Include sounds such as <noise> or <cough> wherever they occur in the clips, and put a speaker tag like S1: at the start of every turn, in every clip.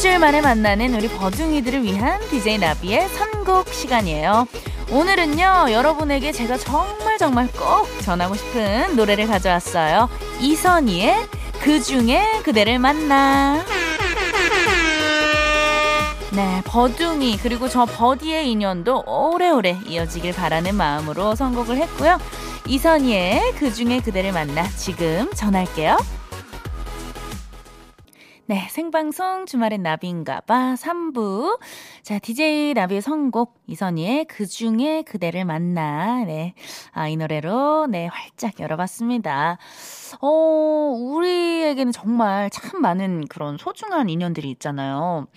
S1: 일주일 만에 만나는 우리 버둥이들을 위한 DJ 나비의 선곡 시간이에요. 오늘은요, 여러분에게 제가 정말 정말 꼭 전하고 싶은 노래를 가져왔어요. 이선희의 그 중에 그대를 만나. 네, 버둥이 그리고 저 버디의 인연도 오래오래 이어지길 바라는 마음으로 선곡을 했고요. 이선희의 그 중에 그대를 만나 지금 전할게요. 네, 생방송 주말엔 나비인가봐 3부. 자, DJ 나비의 선곡 이선희의 그 중에 그대를 만나. 네, 아, 이 노래로 네 활짝 열어봤습니다. 어, 우리에게는 정말 참 많은 그런 소중한 인연들이 있잖아요.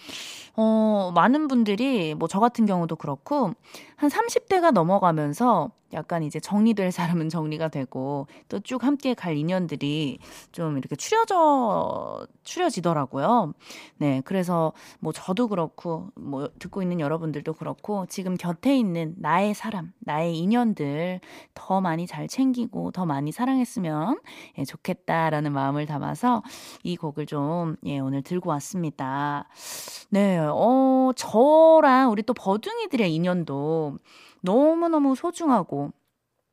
S1: 어, 많은 분들이 뭐 저 같은 경우도 그렇고 한 30대가 넘어가면서 약간 이제 정리될 사람은 정리가 되고 또 쭉 함께 갈 인연들이 좀 이렇게 추려져 추려지더라고요. 네, 그래서 뭐 저도 그렇고 뭐 듣고 있는 여러분들도 그렇고 지금 곁에 있는 나의 사람, 나의 인연들 더 많이 잘 챙기고 더 많이 사랑했으면 예, 좋겠다라는 마음을 담아서 이 곡을 좀 예, 오늘 들고 왔습니다. 네, 어 저랑 우리 또 버둥이들의 인연도 너무너무 소중하고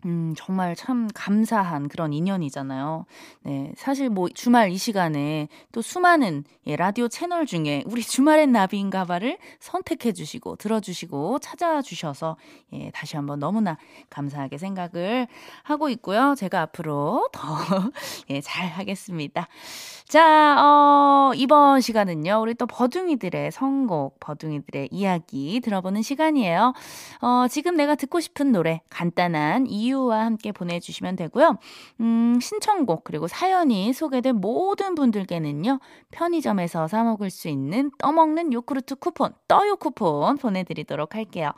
S1: 음, 정말 참 감사한 그런 인연이잖아요. 네. 사실 뭐 주말 이 시간에 또 수많은 예, 라디오 채널 중에 우리 <laughs> 주말엔 나비인가 봐를 선택해 주시고 들어주시고 찾아주셔서 예, 다시 한번 너무나 감사하게 생각을 하고 있고요. 제가 앞으로 더 <laughs> 예, 잘 하겠습니다. 자, 어, 이번 시간은요, 우리 또 버둥이들의 선곡, 버둥이들의 이야기 들어보는 시간이에요. 어, 지금 내가 듣고 싶은 노래, 간단한 이유 와 함께 보내주시면 되고요. 음, 신청곡, 그리고 사연이 소개된 모든 분들께는요, 편의점에서 사 먹을 수 있는 떠먹는 요크루트 쿠폰, 떠요 쿠폰 보내드리도록 할게요.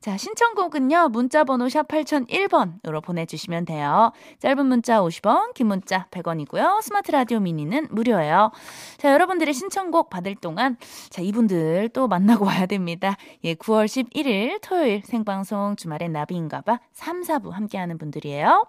S1: 자, 신청곡은요, 문자번호 샵 8001번으로 보내주시면 돼요. 짧은 문자 50원, 긴 문자 100원이고요. 스마트 라디오 미니는 무료예요. 자, 여러분들의 신청곡 받을 동안 자, 이분들 또 만나고 와야 됩니다. 예, 9월 11일 토요일 생방송 주말엔 나비인가봐 3, 4부 함께 하는 분들이에요.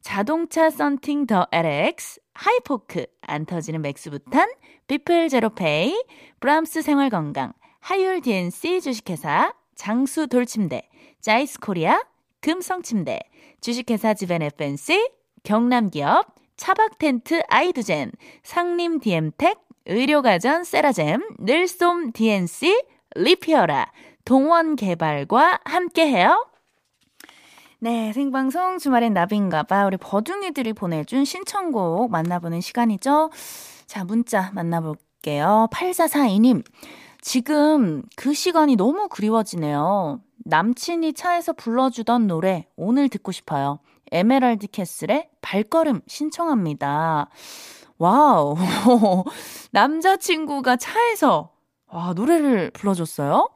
S1: 자동차 썬팅 더 LX, 하이포크, 안 터지는 맥스부탄, 비플 제로페이, 브람스 생활건강, 하율 DNC 주식회사, 장수 돌침대, 자이스 코리아, 금성침대, 주식회사 지벤 FNC, 경남기업, 차박 텐트 아이두젠, 상림 디엠텍, 의료가전 세라젬, 늘솜 DNC, 리피어라, 동원개발과 함께해요. 네, 생방송 주말엔 나비인가봐 우리 버둥이들이 보내준 신청곡 만나보는 시간이죠. 자, 문자 만나볼게요. 8442님, 지금 그 시간이 너무 그리워지네요. 남친이 차에서 불러주던 노래 오늘 듣고 싶어요. 에메랄드 캐슬의 발걸음 신청합니다. wow. <laughs> 남자친구가 차에서 와, 노래를 불러줬어요?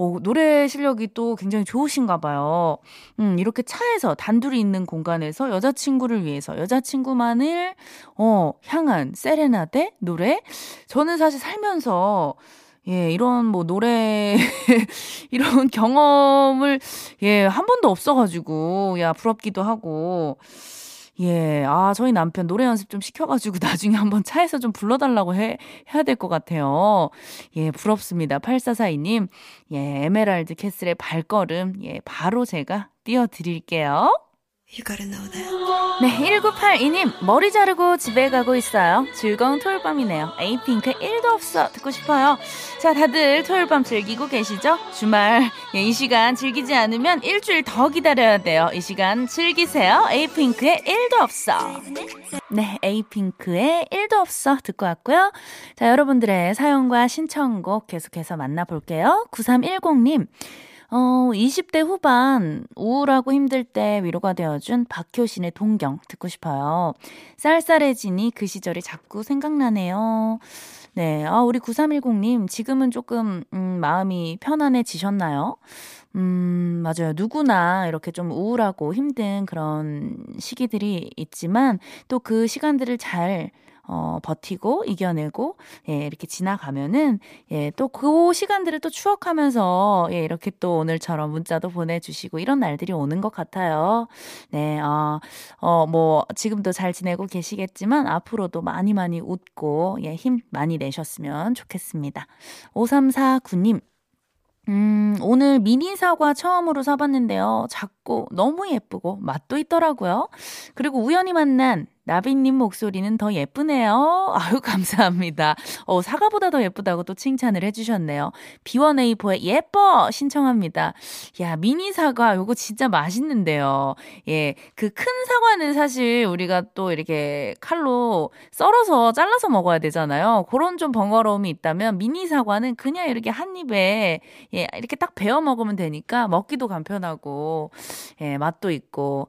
S1: 오, 노래 실력이 또 굉장히 좋으신가 봐요. 음, 이렇게 차에서 단둘이 있는 공간에서 여자친구를 위해서 여자친구만을 어, 향한 세레나데 노래? 저는 사실 살면서 예, 이런 뭐 노래, <laughs> 이런 경험을, 예, 한 번도 없어 가지고, 야, 부럽기도 하고, 예, 아, 저희 남편 노래 연습 좀 시켜가지고 <laughs> 나중에 한번 차에서 좀 불러달라고 해, 해야 될 것 같아요. 예, 부럽습니다. 8442님, 예, 에메랄드 캐슬의 발걸음, 예, 바로 제가 띄워드릴게요. 네, 1982님, 머리 자르고 집에 가고 있어요. 즐거운 토요일 밤이네요. 에이핑크 1도 없어. 듣고 싶어요. 자, 다들 토요일 밤 즐기고 계시죠? 주말, 예, 이 시간 즐기지 않으면 일주일 더 기다려야 돼요. 이 시간 즐기세요. 에이핑크의 1도 없어. 네, 에이핑크의 1도 없어. 듣고 왔고요. 자, 여러분들의 사연과 신청곡 계속해서 만나볼게요. 9310님. 어, 20대 후반 우울하고 힘들 때 위로가 되어준 박효신의 동경 듣고 싶어요. 쌀쌀해지니 그 시절이 자꾸 생각나네요. 네, 아, 우리 9310님, 지금은 조금, 음, 마음이 편안해지셨나요? 음, 맞아요. 누구나 이렇게 좀 우울하고 힘든 그런 시기들이 있지만 또 그 시간들을 잘 어, 버티고 이겨내고 예, 이렇게 지나가면은 예, 또 그 시간들을 또 추억하면서 예, 이렇게 또 오늘처럼 문자도 보내주시고 이런 날들이 오는 것 같아요. 네, 어, 어, 뭐 지금도 잘 지내고 계시겠지만 앞으로도 많이 많이 웃고 예, 힘 많이 내셨으면 좋겠습니다. 5349님. 음, 오늘 미니 사과 처음으로 사봤는데요. 작고 너무 예쁘고 맛도 있더라고요. 그리고 우연히 만난 나비님 목소리는 더 예쁘네요. 아유, 감사합니다. 어, 사과보다 더 예쁘다고 또 칭찬을 해주셨네요. B1A4의 예뻐! 신청합니다. 야, 미니 사과, 요거 진짜 맛있는데요. 예, 그 큰 사과는 사실 우리가 또 이렇게 칼로 썰어서 잘라서 먹어야 되잖아요. 그런 좀 번거로움이 있다면 미니 사과는 그냥 이렇게 한 입에, 예, 이렇게 딱 베어 먹으면 되니까 먹기도 간편하고, 예, 맛도 있고.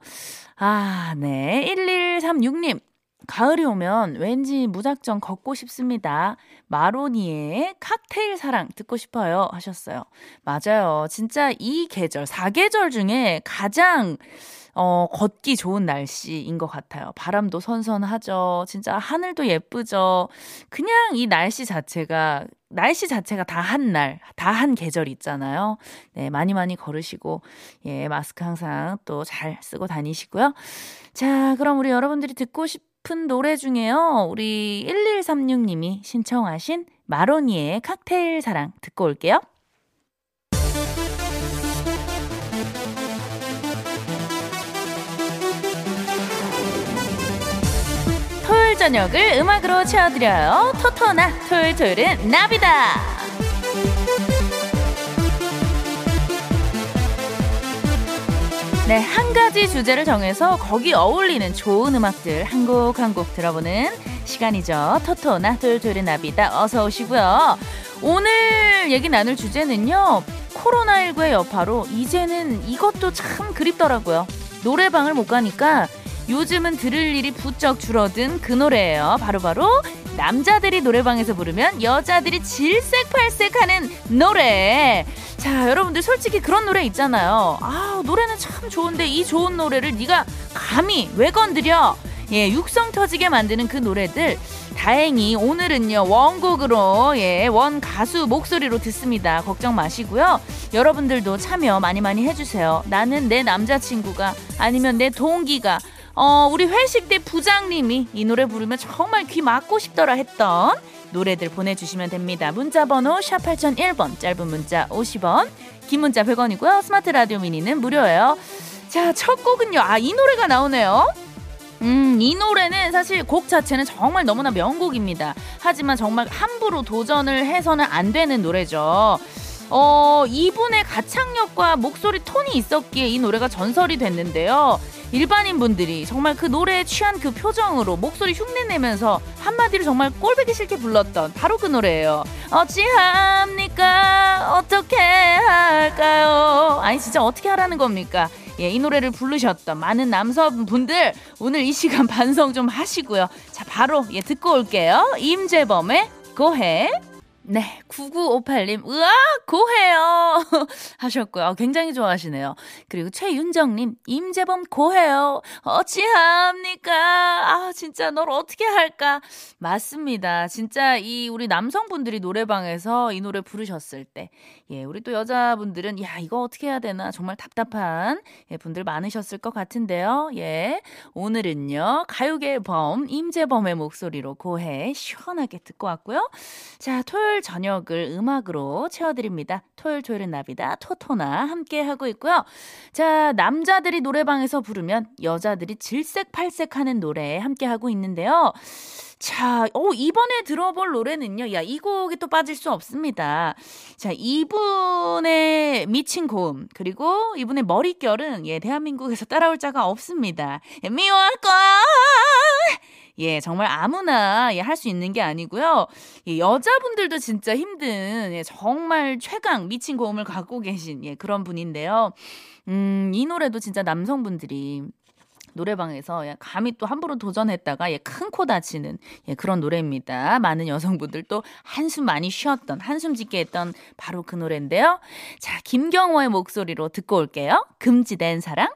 S1: 아, 네. 1136님. 가을이 오면 왠지 무작정 걷고 싶습니다. 마로니의 칵테일 사랑 듣고 싶어요. 하셨어요. 맞아요. 진짜 이 계절, 사계절 중에 가장 어, 걷기 좋은 날씨인 것 같아요. 바람도 선선하죠. 진짜 하늘도 예쁘죠. 그냥 이 날씨 자체가, 날씨 자체가 다 한 날, 다 한 계절 있잖아요. 네, 많이 많이 걸으시고, 예, 마스크 항상 또 잘 쓰고 다니시고요. 자, 그럼 우리 여러분들이 듣고 싶은 노래 중에요. 우리 1136님이 신청하신 마로니의 칵테일 사랑 듣고 올게요. 저녁을 음악으로 채워드려요. 토토나 토요일은 나비다. 네, 한 가지 주제를 정해서 거기 어울리는 좋은 음악들 한 곡 한 곡 들어보는 시간이죠. 토토나 토요일은 나비다. 어서 오시고요. 오늘 얘기 나눌 주제는요. 코로나19의 여파로 이제는 이것도 참 그립더라고요. 노래방을 못 가니까 요즘은 들을 일이 부쩍 줄어든 그 노래예요. 바로바로 바로 남자들이 노래방에서 부르면 여자들이 질색팔색하는 노래. 자, 여러분들 솔직히 그런 노래 있잖아요. 아, 노래는 참 좋은데 이 좋은 노래를 네가 감히 왜 건드려? 예, 육성 터지게 만드는 그 노래들. 다행히 오늘은요, 원곡으로, 예, 원 가수 목소리로 듣습니다. 걱정 마시고요. 여러분들도 참여 많이 많이 해주세요. 나는 내 남자친구가, 아니면 내 동기가, 어, 우리 회식 때 부장님이 이 노래 부르면 정말 귀 막고 싶더라 했던 노래들 보내주시면 됩니다. 문자 번호 샵 8001번, 짧은 문자 50원, 긴 문자 100원이고요. 스마트 라디오 미니는 무료예요. 자, 첫 곡은요. 아, 이 노래가 나오네요. 음, 이 노래는 사실 곡 자체는 정말 너무나 명곡입니다. 하지만 정말 함부로 도전을 해서는 안 되는 노래죠. 어, 이분의 가창력과 목소리 톤이 있었기에 이 노래가 전설이 됐는데요. 일반인 분들이 정말 그 노래에 취한 그 표정으로 목소리 흉내내면서 한마디를 정말 꼴보기 싫게 불렀던 바로 그 노래예요. 어찌합니까? 어떻게 할까요? 아니 진짜 어떻게 하라는 겁니까? 예, 이 노래를 부르셨던 많은 남성분들 오늘 이 시간 <laughs> 반성 좀 하시고요. 자, 바로 예 듣고 올게요. 임재범의 고해. 네, 9958님, 으아, 고해요! <laughs> 하셨고요. 굉장히 좋아하시네요. 그리고 최윤정님, 임재범 고해요. 어찌합니까? 아, 진짜 널 어떻게 할까? 맞습니다. 진짜 이 우리 남성분들이 노래방에서 이 노래 부르셨을 때, 예, 우리 또 여자분들은, 야, 이거 어떻게 해야 되나? 정말 답답한 예, 분들 많으셨을 것 같은데요. 예, 오늘은요, 가요계의 범, 임재범의 목소리로 고해 시원하게 듣고 왔고요. 자, 토요일 토요일 저녁을 음악으로 채워드립니다. 토요일 토요일은 나비다 토토나 함께 하고 있고요. 자 남자들이 노래방에서 부르면 여자들이 질색팔색하는 노래 함께 하고 있는데요. 자, 오, 이번에 들어볼 노래는요. 야, 이 곡이 또 빠질 수 없습니다. 자, 이분의 미친 고음, 그리고 이분의 머릿결은, 예, 대한민국에서 따라올 자가 없습니다. 미워할 거야! 예, 정말 아무나 예, 할 수 있는 게 아니고요. 예, 여자분들도 진짜 힘든 예, 정말 최강 미친 고음을 갖고 계신 예, 그런 분인데요. 음, 이 노래도 진짜 남성분들이 노래방에서 감히 또 함부로 도전했다가 예, 큰 코 다치는 예, 그런 노래입니다. 많은 여성분들 또 한숨 많이 쉬었던 한숨 짓게 했던 바로 그 노래인데요. 자, 김경호의 목소리로 듣고 올게요. 금지된 사랑.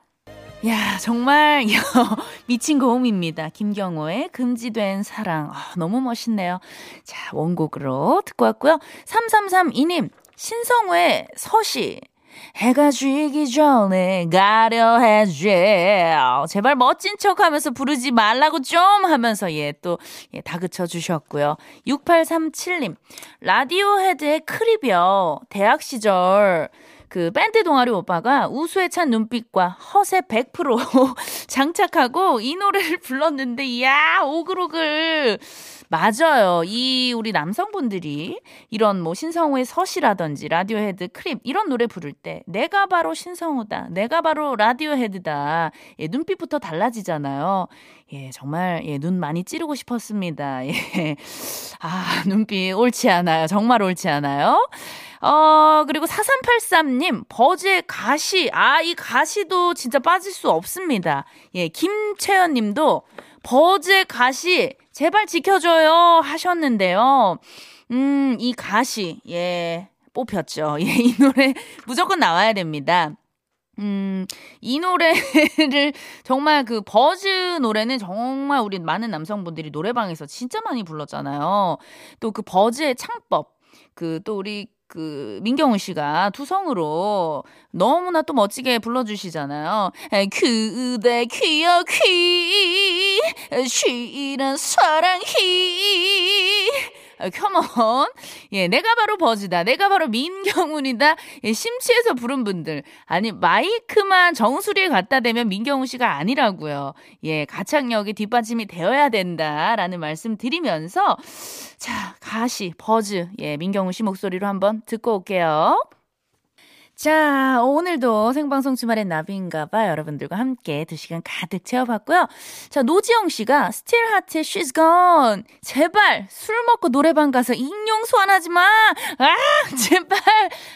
S1: 야, 정말 <laughs> 미친 고음입니다. 김경호의 금지된 사랑. 아, 너무 멋있네요. 자, 원곡으로 듣고 왔고요. 3332님, 신성우의 서시. 해가 지기 전에 가려 해줘. 제발 멋진 척 하면서 부르지 말라고 좀 하면서 예, 또, 예, 다그쳐 주셨고요. 6837님, 라디오 헤드의 크립이요. 대학 시절 그 밴드 동아리 오빠가 우수에 찬 눈빛과 허세 100% <laughs> 장착하고 이 노래를 불렀는데, 이야, 오글오글. 맞아요. 이 우리 남성분들이 이런 뭐 신성우의 서시라든지 라디오헤드 Creep 이런 노래 부를 때 내가 바로 신성우다. 내가 바로 라디오헤드다. 예, 눈빛부터 달라지잖아요. 예, 정말 예, 눈 많이 찌르고 싶었습니다. 예. 아, 눈빛 옳지 않아요. 정말 옳지 않아요. 어, 그리고 4383님, 버즈의 가시. 아, 이 가시도 진짜 빠질 수 없습니다. 예, 김채연 님도 버즈의 가시 제발 지켜줘요 하셨는데요. 음, 이 가시, 예, 뽑혔죠. <laughs> 예, 이 노래 무조건 나와야 됩니다. 음, 이 노래를 정말 그 버즈 노래는 정말 우리 많은 남성분들이 노래방에서 진짜 많이 불렀잖아요. 또 그 버즈의 창법, 그 또 우리 그 민경훈 씨가 두성으로 너무나 또 멋지게 불러주시잖아요. 그대 귀여 귀 쉬는 사랑이 컴온. 예, 내가 바로 버즈다. 내가 바로 민경훈이다. 예, 심취해서 부른 분들. 아니, 마이크만 정수리에 갖다 대면 민경훈 씨가 아니라고요. 예, 가창력이 뒷받침이 되어야 된다라는 말씀 드리면서 자, 가시, 버즈. 예, 민경훈 씨 목소리로 한번 듣고 올게요. 자, 오늘도 생방송 주말엔 나비인가봐 여러분들과 함께 두 시간 가득 채워봤고요. 자, 노지영 씨가 스틸 하트의 She's Gone. 제발 술 먹고 노래방 가서 익룡 소환하지 마. 아, <laughs> 제발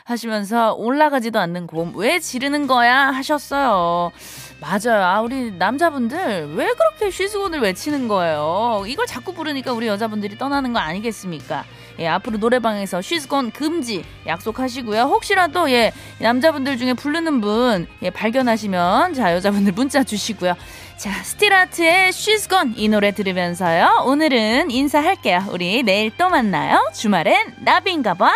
S1: 하시면서 올라가지도 않는 고음 왜 지르는 거야 하셨어요. 맞아요. 아, 우리 남자분들 왜 그렇게 쉬즈곤을 외치는 거예요? 이걸 자꾸 부르니까 우리 여자분들이 떠나는 거 아니겠습니까? 예, 앞으로 노래방에서 쉬즈곤 금지 약속하시고요. 혹시라도 예, 남자분들 중에 부르는 분 예, 발견하시면 자, 여자분들 문자 주시고요. 자, 스틸아트의 쉬즈곤 이 노래 들으면서요. 오늘은 인사할게요. 우리 내일 또 만나요. 주말엔 나비인가 봐.